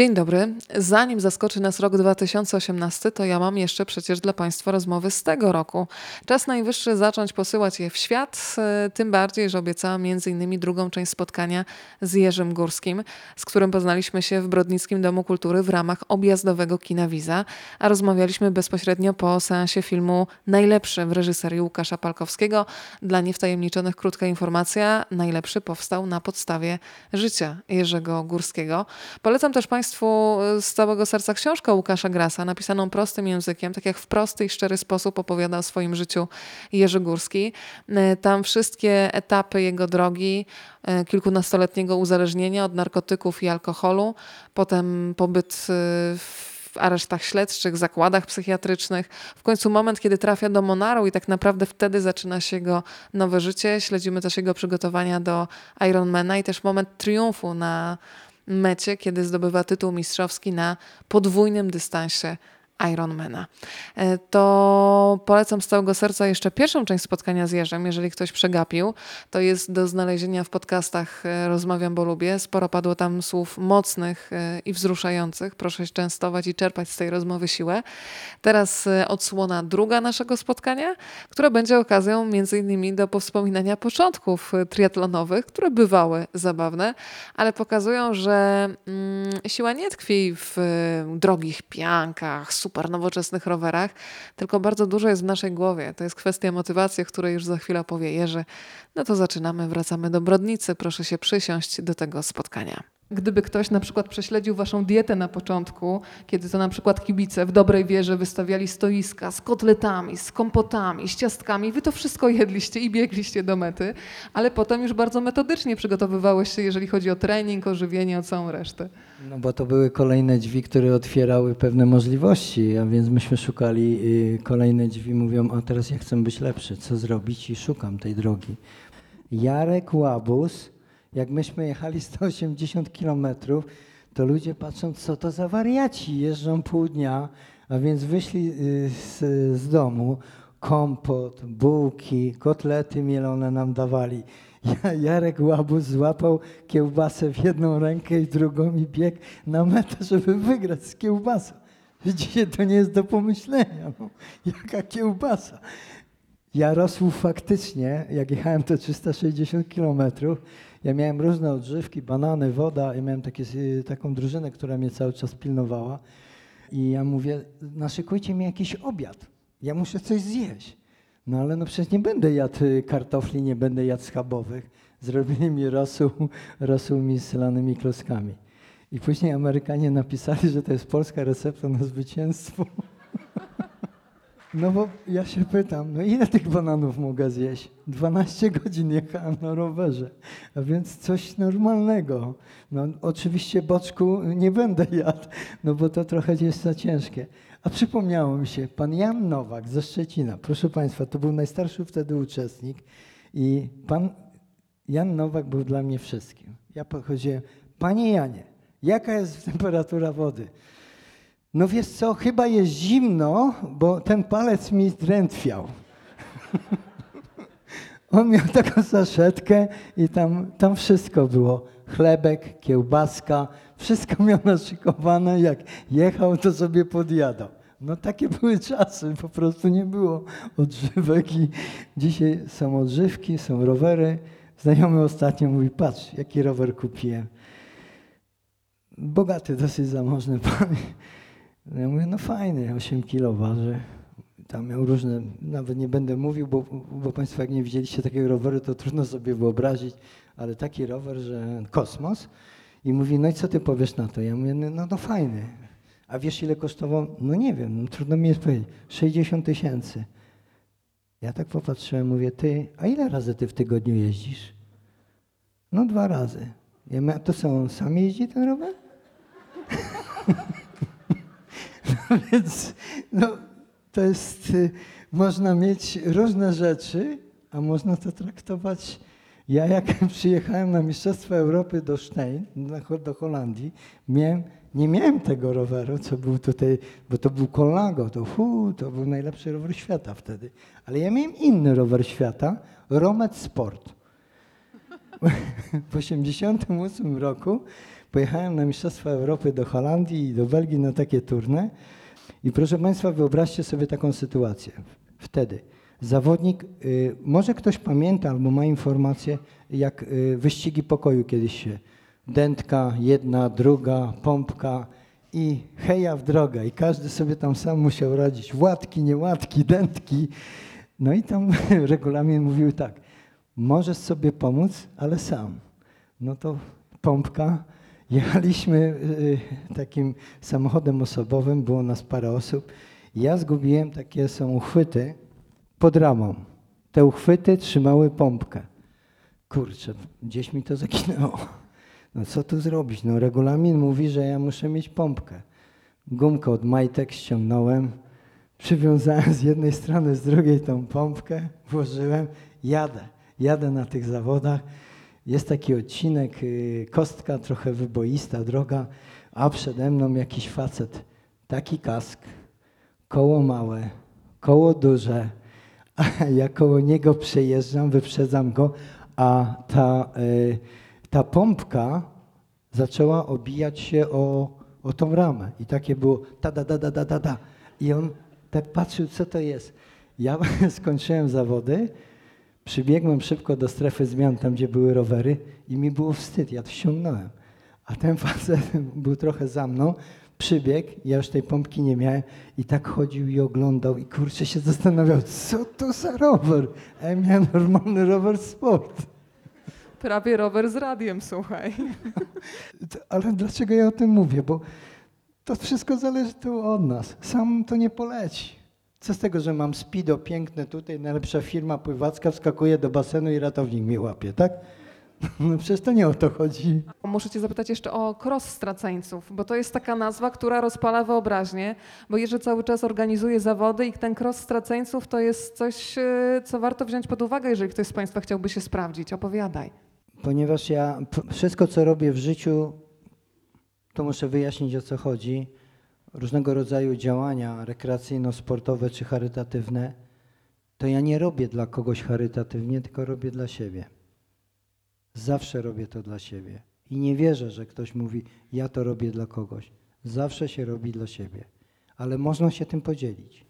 Dzień dobry. Zanim zaskoczy nas rok 2018, to ja mam jeszcze przecież dla Państwa rozmowy z tego roku. Czas najwyższy zacząć posyłać je w świat, e, tym bardziej, że obiecałam m.in. drugą część spotkania z Jerzym Górskim, z którym poznaliśmy się w Brodnickim Domu Kultury w ramach objazdowego Kina Wiza, a rozmawialiśmy bezpośrednio po seansie filmu Najlepszy w reżyserii Łukasza Palkowskiego. Dla niewtajemniczonych krótka informacja, najlepszy powstał na podstawie życia Jerzego Górskiego. Polecam też Państwu Państwu z całego serca książkę Łukasza Grasa, napisaną prostym językiem, tak jak w prosty i szczery sposób opowiada o swoim życiu Jerzy Górski. E, tam wszystkie etapy jego drogi, e, kilkunastoletniego uzależnienia od narkotyków i alkoholu, potem pobyt e, w aresztach śledczych, zakładach psychiatrycznych. W końcu moment, kiedy trafia do Monaru i tak naprawdę wtedy zaczyna się jego nowe życie. Śledzimy też jego przygotowania do Ironmana i też moment triumfu na mecie, kiedy zdobywa tytuł mistrzowski na podwójnym dystansie Ironmana. E, to polecam z całego serca jeszcze pierwszą część spotkania z Jerzem, jeżeli ktoś przegapił. To jest do znalezienia w podcastach e, Rozmawiam, bo lubię. Sporo padło tam słów mocnych e, i wzruszających. Proszę się częstować i czerpać z tej rozmowy siłę. Teraz odsłona druga naszego spotkania, która będzie okazją między innymi do powspominania początków triatlonowych, które bywały zabawne, ale pokazują, że mm, siła nie tkwi w drogich piankach, super nowoczesnych rowerach, tylko bardzo dużo jest w naszej głowie. To jest kwestia motywacji, o której już za chwilę opowie Jerzy. No to zaczynamy, wracamy do Brodnicy. Proszę się przysiąść do tego spotkania. Gdyby ktoś na przykład prześledził waszą dietę na początku, kiedy to na przykład kibice w dobrej wierze wystawiali stoiska z kotletami, z kompotami, z ciastkami, wy to wszystko jedliście i biegliście do mety, ale potem już bardzo metodycznie przygotowywałeś się, jeżeli chodzi o trening, o żywienie, o całą resztę. No bo to były kolejne drzwi, które otwierały pewne możliwości, a więc myśmy szukali y, kolejne drzwi, mówią, a teraz ja chcę być lepszy, co zrobić i szukam tej drogi. Jarek Łabus jak myśmy jechali 180 kilometrów, to ludzie patrzą, co to za wariaci, jeżdżą pół dnia, a więc wyszli y, z, z domu, kompot, bułki, kotlety mielone nam dawali. Jarek Łabus złapał kiełbasę w jedną rękę i drugą i biegł na metę, żeby wygrać z kiełbasą. Widzicie, to nie jest do pomyślenia. No, jaka kiełbasa. Jarosłów faktycznie, jak jechałem te 360 kilometrów, ja miałem różne odżywki, banany, woda. Ja miałem takie, y, taką drużynę, która mnie cały czas pilnowała. I ja mówię, naszykujcie mi jakiś obiad. Ja muszę coś zjeść. No ale no przecież nie będę jadł y, kartofli, nie będę jadł schabowych. Zrobili mi rosół, rosół mi z selanymi klockami. I później Amerykanie napisali, że to jest polska recepta na zwycięstwo. No bo ja się pytam, no ile tych bananów mogę zjeść? 12 godzin jechałem na rowerze, a więc coś normalnego. No oczywiście boczku nie będę jadł, no bo to trochę jest za ciężkie. A przypomniało mi się, pan Jan Nowak ze Szczecina, proszę państwa, to był najstarszy wtedy uczestnik i pan Jan Nowak był dla mnie wszystkim. Ja podchodziłem, panie Janie, jaka jest temperatura wody? No wiesz co, chyba jest zimno, bo ten palec mi zdrętwiał. On miał taką zaszetkę i tam, tam wszystko było. Chlebek, kiełbaska, wszystko miał naszykowane. Jak jechał, to sobie podjadał. No takie były czasy, po prostu nie było odżywek i dzisiaj są odżywki, są rowery. Znajomy ostatnio mówi, patrz, jaki rower kupiłem. Bogaty, dosyć zamożny pan. No ja mówię, no fajny, 8 kilo waży. Tam miał różne, nawet nie będę mówił, bo, bo Państwo jak nie widzieliście takiego roweru, to trudno sobie wyobrazić, ale taki rower, że kosmos. I mówi, no i co ty powiesz na to? Ja mówię, no, no, no fajny. A wiesz ile kosztował? No nie wiem, no trudno mi jest powiedzieć. 60 tysięcy. Ja tak popatrzyłem, mówię, ty, a ile razy ty w tygodniu jeździsz? No dwa razy. Ja mówię, to co, on sam jeździ ten rower? Więc no, to jest, y, można mieć różne rzeczy, a można to traktować. Ja jak przyjechałem na Mistrzostwa Europy do Stein, do Holandii, miałem, nie miałem tego roweru, co był tutaj, bo to był Colnago, to, hu, to był najlepszy rower świata wtedy. Ale ja miałem inny rower świata, Romet Sport. W 1988 roku Pojechałem na Mistrzostwa Europy do Holandii i do Belgii na takie turne. I proszę Państwa, wyobraźcie sobie taką sytuację. Wtedy zawodnik, y, może ktoś pamięta albo ma informację, jak y, wyścigi pokoju kiedyś się. Dętka, jedna, druga, pompka i heja w drogę. I każdy sobie tam sam musiał radzić. Łatki, niełatki, dętki. No i tam regulamin mówił tak, możesz sobie pomóc, ale sam. No to pompka. Jechaliśmy y, takim samochodem osobowym, było nas parę osób. Ja zgubiłem takie są uchwyty pod ramą. Te uchwyty trzymały pompkę. Kurczę, gdzieś mi to zaginęło. No co tu zrobić? No regulamin mówi, że ja muszę mieć pompkę. Gumkę od majtek ściągnąłem, przywiązałem z jednej strony, z drugiej tą pompkę, włożyłem, jadę. Jadę na tych zawodach. Jest taki odcinek, y, kostka trochę wyboista, droga, a przede mną jakiś facet. Taki kask, koło małe, koło duże, a ja koło niego przejeżdżam, wyprzedzam go, a ta, y, ta pompka zaczęła obijać się o, o tą ramę. I takie było ta da da da da da. I on tak patrzył, co to jest. Ja skończyłem zawody, przybiegłem szybko do strefy zmian, tam gdzie były rowery i mi było wstyd, ja to ściągnąłem. A ten facet był trochę za mną, przybiegł, ja już tej pompki nie miałem i tak chodził i oglądał i kurczę się zastanawiał, co to za rower? A ja miałem normalny rower sport. Prawie rower z radiem, słuchaj. Ale dlaczego ja o tym mówię? Bo to wszystko zależy tu od nas. Sam to nie poleci. Co z tego, że mam speedo piękne tutaj, najlepsza firma pływacka, wskakuje do basenu i ratownik mnie łapie, tak? No przecież to nie o to chodzi. Muszę cię zapytać jeszcze o cross straceńców, bo to jest taka nazwa, która rozpala wyobraźnię, bo Jerzy cały czas organizuje zawody i ten cross straceńców to jest coś, e, co warto wziąć pod uwagę, jeżeli ktoś z Państwa chciałby się sprawdzić. Opowiadaj. Ponieważ ja wszystko, co robię w życiu, to muszę wyjaśnić, o co chodzi. Różnego rodzaju działania rekreacyjno-sportowe czy charytatywne, to ja nie robię dla kogoś charytatywnie, tylko robię dla siebie. Zawsze robię to dla siebie. I nie wierzę, że ktoś mówi, ja to robię dla kogoś. Zawsze się robi dla siebie. Ale można się tym podzielić.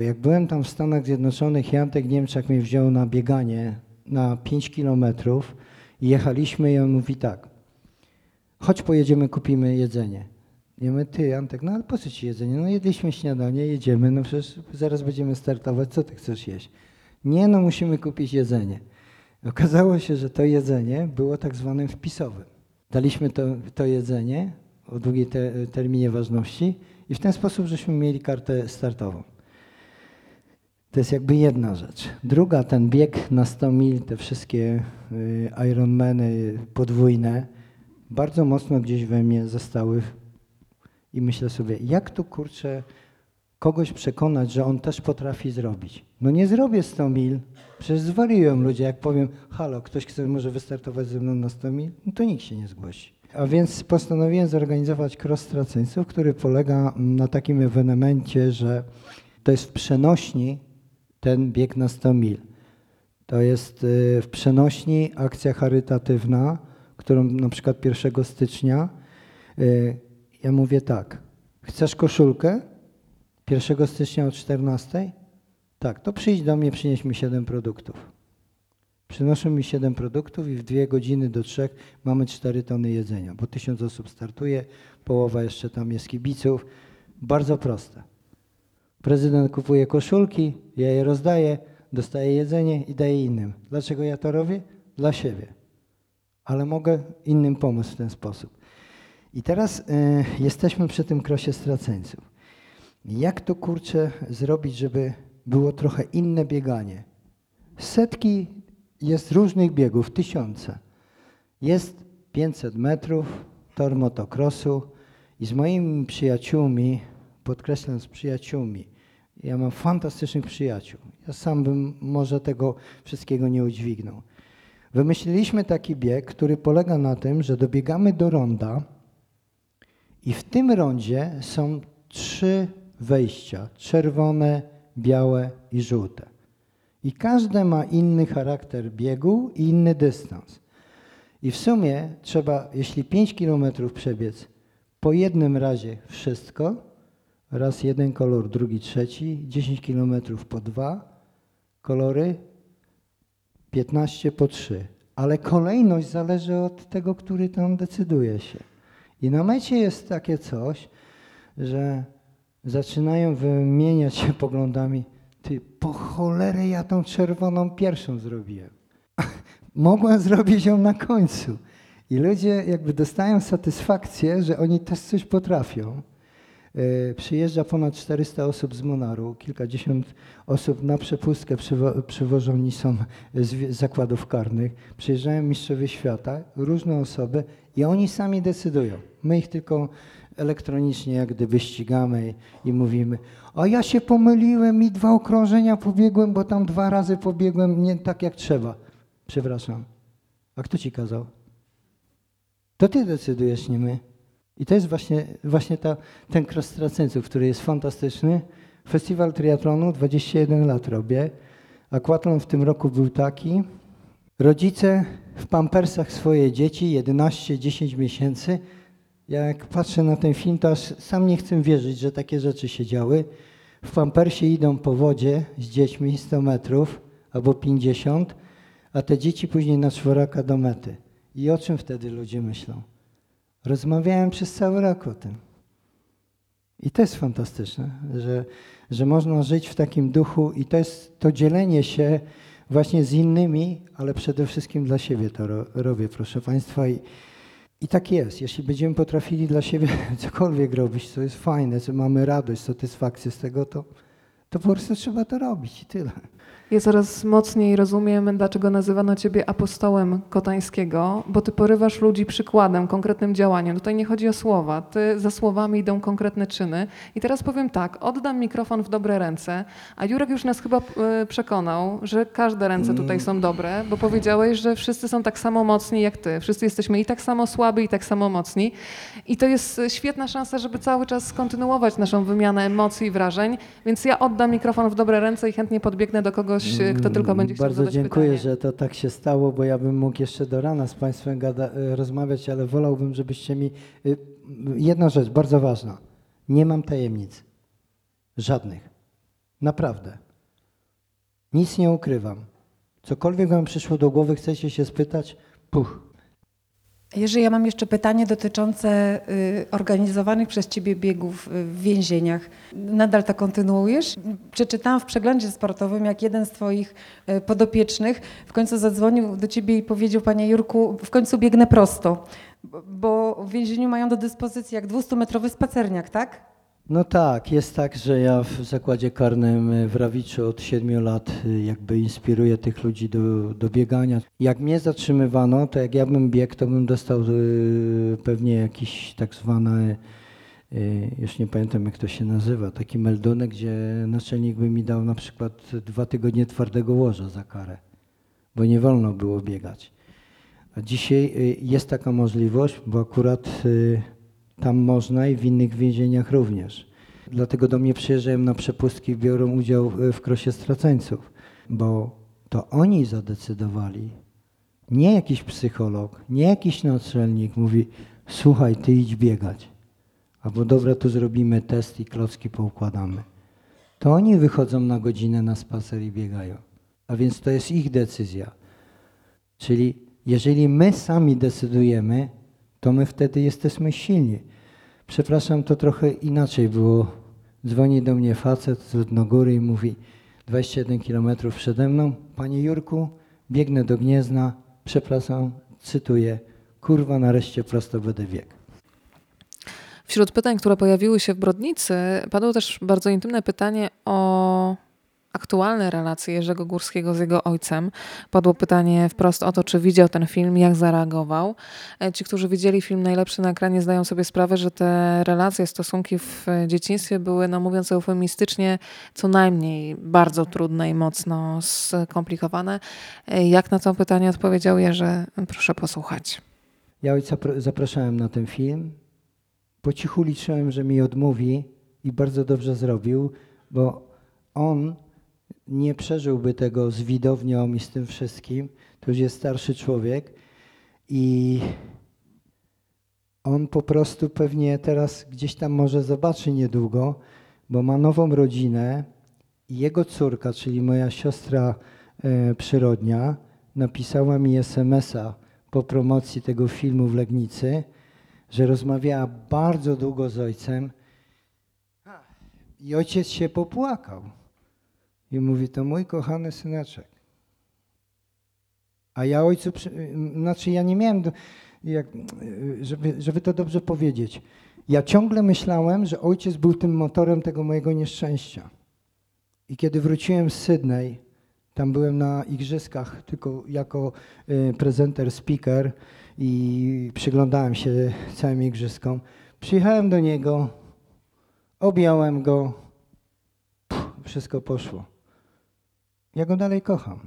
Jak byłem tam w Stanach Zjednoczonych, Jantek Niemczak mnie wziął na bieganie na 5 kilometrów i jechaliśmy i on mówi tak, chodź pojedziemy, kupimy jedzenie. I my, ty Antek, no ale po co ci jedzenie? No jedliśmy śniadanie, jedziemy, no przecież zaraz będziemy startować, co ty chcesz jeść? Nie, no musimy kupić jedzenie. Okazało się, że to jedzenie było tak zwanym wpisowym. Daliśmy to, to jedzenie o długiej te, terminie ważności i w ten sposób żeśmy mieli kartę startową. To jest jakby jedna rzecz. Druga, ten bieg na 100 mil, te wszystkie y, Ironmany podwójne, bardzo mocno gdzieś we mnie zostały i myślę sobie, jak tu kurczę kogoś przekonać, że on też potrafi zrobić. No nie zrobię 100 mil, przecież zwariują ludzie, jak powiem, halo, ktoś chce może wystartować ze mną na 100 mil, no to nikt się nie zgłosi. A więc postanowiłem zorganizować cross straceńców, który polega na takim ewenemencie, że to jest w przenośni ten bieg na 100 mil. To jest y, w przenośni akcja charytatywna, którą na przykład 1 stycznia y, ja mówię tak, chcesz koszulkę 1 stycznia o 14? Tak, to przyjdź do mnie, przynieś mi 7 produktów. Przynoszą mi 7 produktów i w 2 godziny do 3 mamy 4 tony jedzenia, bo 1000 osób startuje, połowa jeszcze tam jest kibiców. Bardzo proste. Prezydent kupuje koszulki, ja je rozdaję, dostaję jedzenie i daję innym. Dlaczego ja to robię? Dla siebie. Ale mogę innym pomóc w ten sposób. I teraz y, jesteśmy przy tym krosie straceńców. Jak to kurczę zrobić, żeby było trochę inne bieganie? Setki jest różnych biegów, tysiące. Jest 500 metrów, tor motocrossu i z moimi przyjaciółmi, podkreślam z przyjaciółmi, ja mam fantastycznych przyjaciół. Ja sam bym może tego wszystkiego nie udźwignął. Wymyśliliśmy taki bieg, który polega na tym, że dobiegamy do ronda i w tym rondzie są trzy wejścia: czerwone, białe i żółte. I każde ma inny charakter biegu i inny dystans. I w sumie trzeba, jeśli 5 kilometrów przebiec, po jednym razie wszystko, raz jeden kolor, drugi trzeci, 10 kilometrów po dwa kolory, 15 po trzy. Ale kolejność zależy od tego, który tam decyduje się. I na mecie jest takie coś, że zaczynają wymieniać się poglądami. Ty, po cholerę ja tą czerwoną pierwszą zrobiłem. Mogłem zrobić ją na końcu. I ludzie jakby dostają satysfakcję, że oni też coś potrafią. E, Przyjeżdża ponad 400 osób z Monaru, kilkadziesiąt osób na przepustkę przywo- przywożoni są z zakładów karnych. Przyjeżdżają mistrzowie świata, różne osoby i oni sami decydują. My ich tylko elektronicznie jak gdyby ścigamy i mówimy, a ja się pomyliłem i dwa okrążenia pobiegłem, bo tam dwa razy pobiegłem nie tak jak trzeba. Przepraszam. A kto ci kazał? To ty decydujesz, nie my. I to jest właśnie, właśnie ta, ten tracenców, który jest fantastyczny. Festiwal triatlonu 21 lat robię. Aquatlon w tym roku był taki. Rodzice w pampersach swoje dzieci, 11-10 miesięcy. Ja jak patrzę na ten film, to aż sam nie chcę wierzyć, że takie rzeczy się działy. W pampersie idą po wodzie z dziećmi 100 metrów albo 50, a te dzieci później na czworaka do mety. I o czym wtedy ludzie myślą? Rozmawiałem przez cały rok o tym. I to jest fantastyczne, że, że można żyć w takim duchu i to jest to dzielenie się właśnie z innymi, ale przede wszystkim dla siebie to ro, robię, proszę Państwa. I, I tak jest. Jeśli będziemy potrafili dla siebie cokolwiek robić, co jest fajne, co mamy radość, satysfakcję z tego, to, to po prostu trzeba to robić i tyle. Ja coraz mocniej rozumiem, dlaczego nazywano ciebie apostołem Kotańskiego, bo ty porywasz ludzi przykładem, konkretnym działaniem. Tutaj nie chodzi o słowa, ty za słowami idą konkretne czyny. I teraz powiem tak, oddam mikrofon w dobre ręce, a Jurek już nas chyba e, przekonał, że każde ręce tutaj są dobre, bo powiedziałeś, że wszyscy są tak samo mocni jak ty. Wszyscy jesteśmy i tak samo słabi, i tak samo mocni. I to jest e, świetna szansa, żeby cały czas kontynuować naszą wymianę emocji i wrażeń, więc ja oddam mikrofon w dobre ręce i chętnie podbiegnę do kogoś, e, kto tylko będzie chciał Bardzo dziękuję, pytanie. że to tak się stało, bo ja bym mógł jeszcze do rana z Państwem gada, e, rozmawiać, ale wolałbym, żebyście mi. y, Jedna rzecz bardzo ważna. Nie mam tajemnic. Żadnych. Naprawdę. Nic nie ukrywam. Cokolwiek Wam przyszło do głowy, chcecie się spytać? Puch. Jeżeli ja mam jeszcze pytanie dotyczące y, organizowanych przez Ciebie biegów y, w więzieniach. Nadal to kontynuujesz? Przeczytałam w przeglądzie sportowym, jak jeden z Twoich y, podopiecznych w końcu zadzwonił do Ciebie i powiedział, Panie Jurku, w końcu biegnę prosto, bo- w więzieniu mają do dyspozycji jak 200-metrowy spacerniak, tak? No tak, jest tak, że ja w zakładzie karnym y, w Rawiczu od siedmiu lat y, jakby inspiruję tych ludzi do, do biegania. Jak mnie zatrzymywano, to jak ja bym biegł, to bym dostał y, pewnie jakiś tak zwany, już nie pamiętam jak to się nazywa, taki meldunek, gdzie naczelnik by mi dał na przykład dwa tygodnie twardego łoża za karę, bo nie wolno było biegać. A dzisiaj jest taka możliwość, bo akurat tam można i w innych więzieniach również. Dlatego do mnie przyjeżdżają na przepustki biorą udział w- w krosie straceńców, bo to oni zadecydowali. Nie jakiś psycholog, nie jakiś naczelnik mówi, słuchaj, ty idź biegać. Albo dobra, tu zrobimy test i klocki poukładamy. To oni wychodzą na godzinę na spacer i biegają. A więc to jest ich decyzja. Czyli jeżeli my sami decydujemy, to my wtedy jesteśmy silni. Przepraszam, to trochę inaczej było. Dzwoni do mnie facet z Ludnogóry i mówi 21 kilometrów przede mną. Panie Jurku, biegnę do Gniezna. Przepraszam, cytuję. Kurwa, nareszcie prosto będę biegł. Wśród pytań, które pojawiły się w Brodnicy, padło też bardzo intymne pytanie o aktualne relacje Jerzego Górskiego z jego ojcem. Padło pytanie wprost o to, czy widział ten film, jak zareagował. E, Ci, którzy widzieli film najlepszy na ekranie, zdają sobie sprawę, że te relacje, stosunki w dzieciństwie były, no mówiąc eufemistycznie, co najmniej bardzo trudne i mocno skomplikowane. E, Jak na to pytanie odpowiedział Jerzy? Proszę posłuchać. Ja ojca zapraszałem na ten film. Po cichu liczyłem, że mi odmówi i bardzo dobrze zrobił, bo on nie przeżyłby tego z widownią i z tym wszystkim. To już jest starszy człowiek. I on po prostu pewnie teraz gdzieś tam może zobaczy niedługo, bo ma nową rodzinę i jego córka, czyli moja siostra e, przyrodnia, napisała mi SMS-a po promocji tego filmu w Legnicy, że rozmawiała bardzo długo z ojcem i ojciec się popłakał. I mówi, to mój kochany syneczek. A ja ojcu, znaczy ja nie miałem, do, jak, żeby, żeby to dobrze powiedzieć. Ja ciągle myślałem, że ojciec był tym motorem tego mojego nieszczęścia. I kiedy wróciłem z Sydney, tam byłem na igrzyskach tylko jako y, prezenter, speaker i przyglądałem się całym igrzyskom. Przyjechałem do niego, objąłem go, wszystko poszło. Ja go dalej kocham.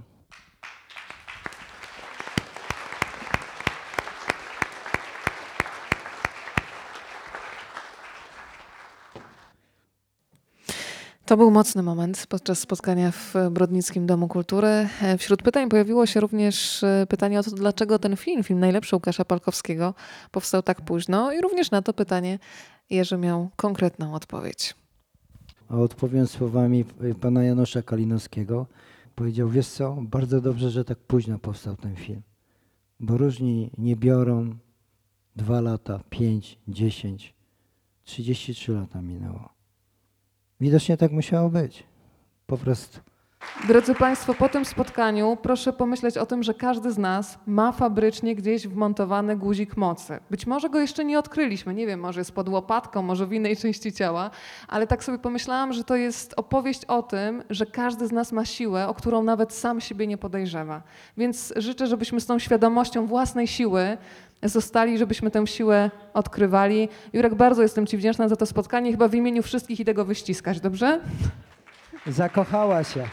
To był mocny moment podczas spotkania w Brodnickim Domu Kultury. E, Wśród pytań pojawiło się również e, pytanie o to, dlaczego ten film, film najlepszy Łukasza Palkowskiego, powstał tak późno i również na to pytanie Jerzy miał konkretną odpowiedź. A odpowiem słowami y, pana Janusza Kalinowskiego. Powiedział, wiesz co, bardzo dobrze, że tak późno powstał ten film. Bo różni nie biorą dwa lata, pięć, dziesięć, trzydzieści trzy lata minęło. Widocznie tak musiało być. Po prostu. Drodzy Państwo, po tym spotkaniu proszę pomyśleć o tym, że każdy z nas ma fabrycznie gdzieś wmontowany guzik mocy. Być może go jeszcze nie odkryliśmy, nie wiem, może jest pod łopatką, może w innej części ciała, ale tak sobie pomyślałam, że to jest opowieść o tym, że każdy z nas ma siłę, o którą nawet sam siebie nie podejrzewa. Więc życzę, żebyśmy z tą świadomością własnej siły zostali, żebyśmy tę siłę odkrywali. Jurek, bardzo jestem Ci wdzięczna za to spotkanie, chyba w imieniu wszystkich i tego wyściskać, dobrze? Zakochała się.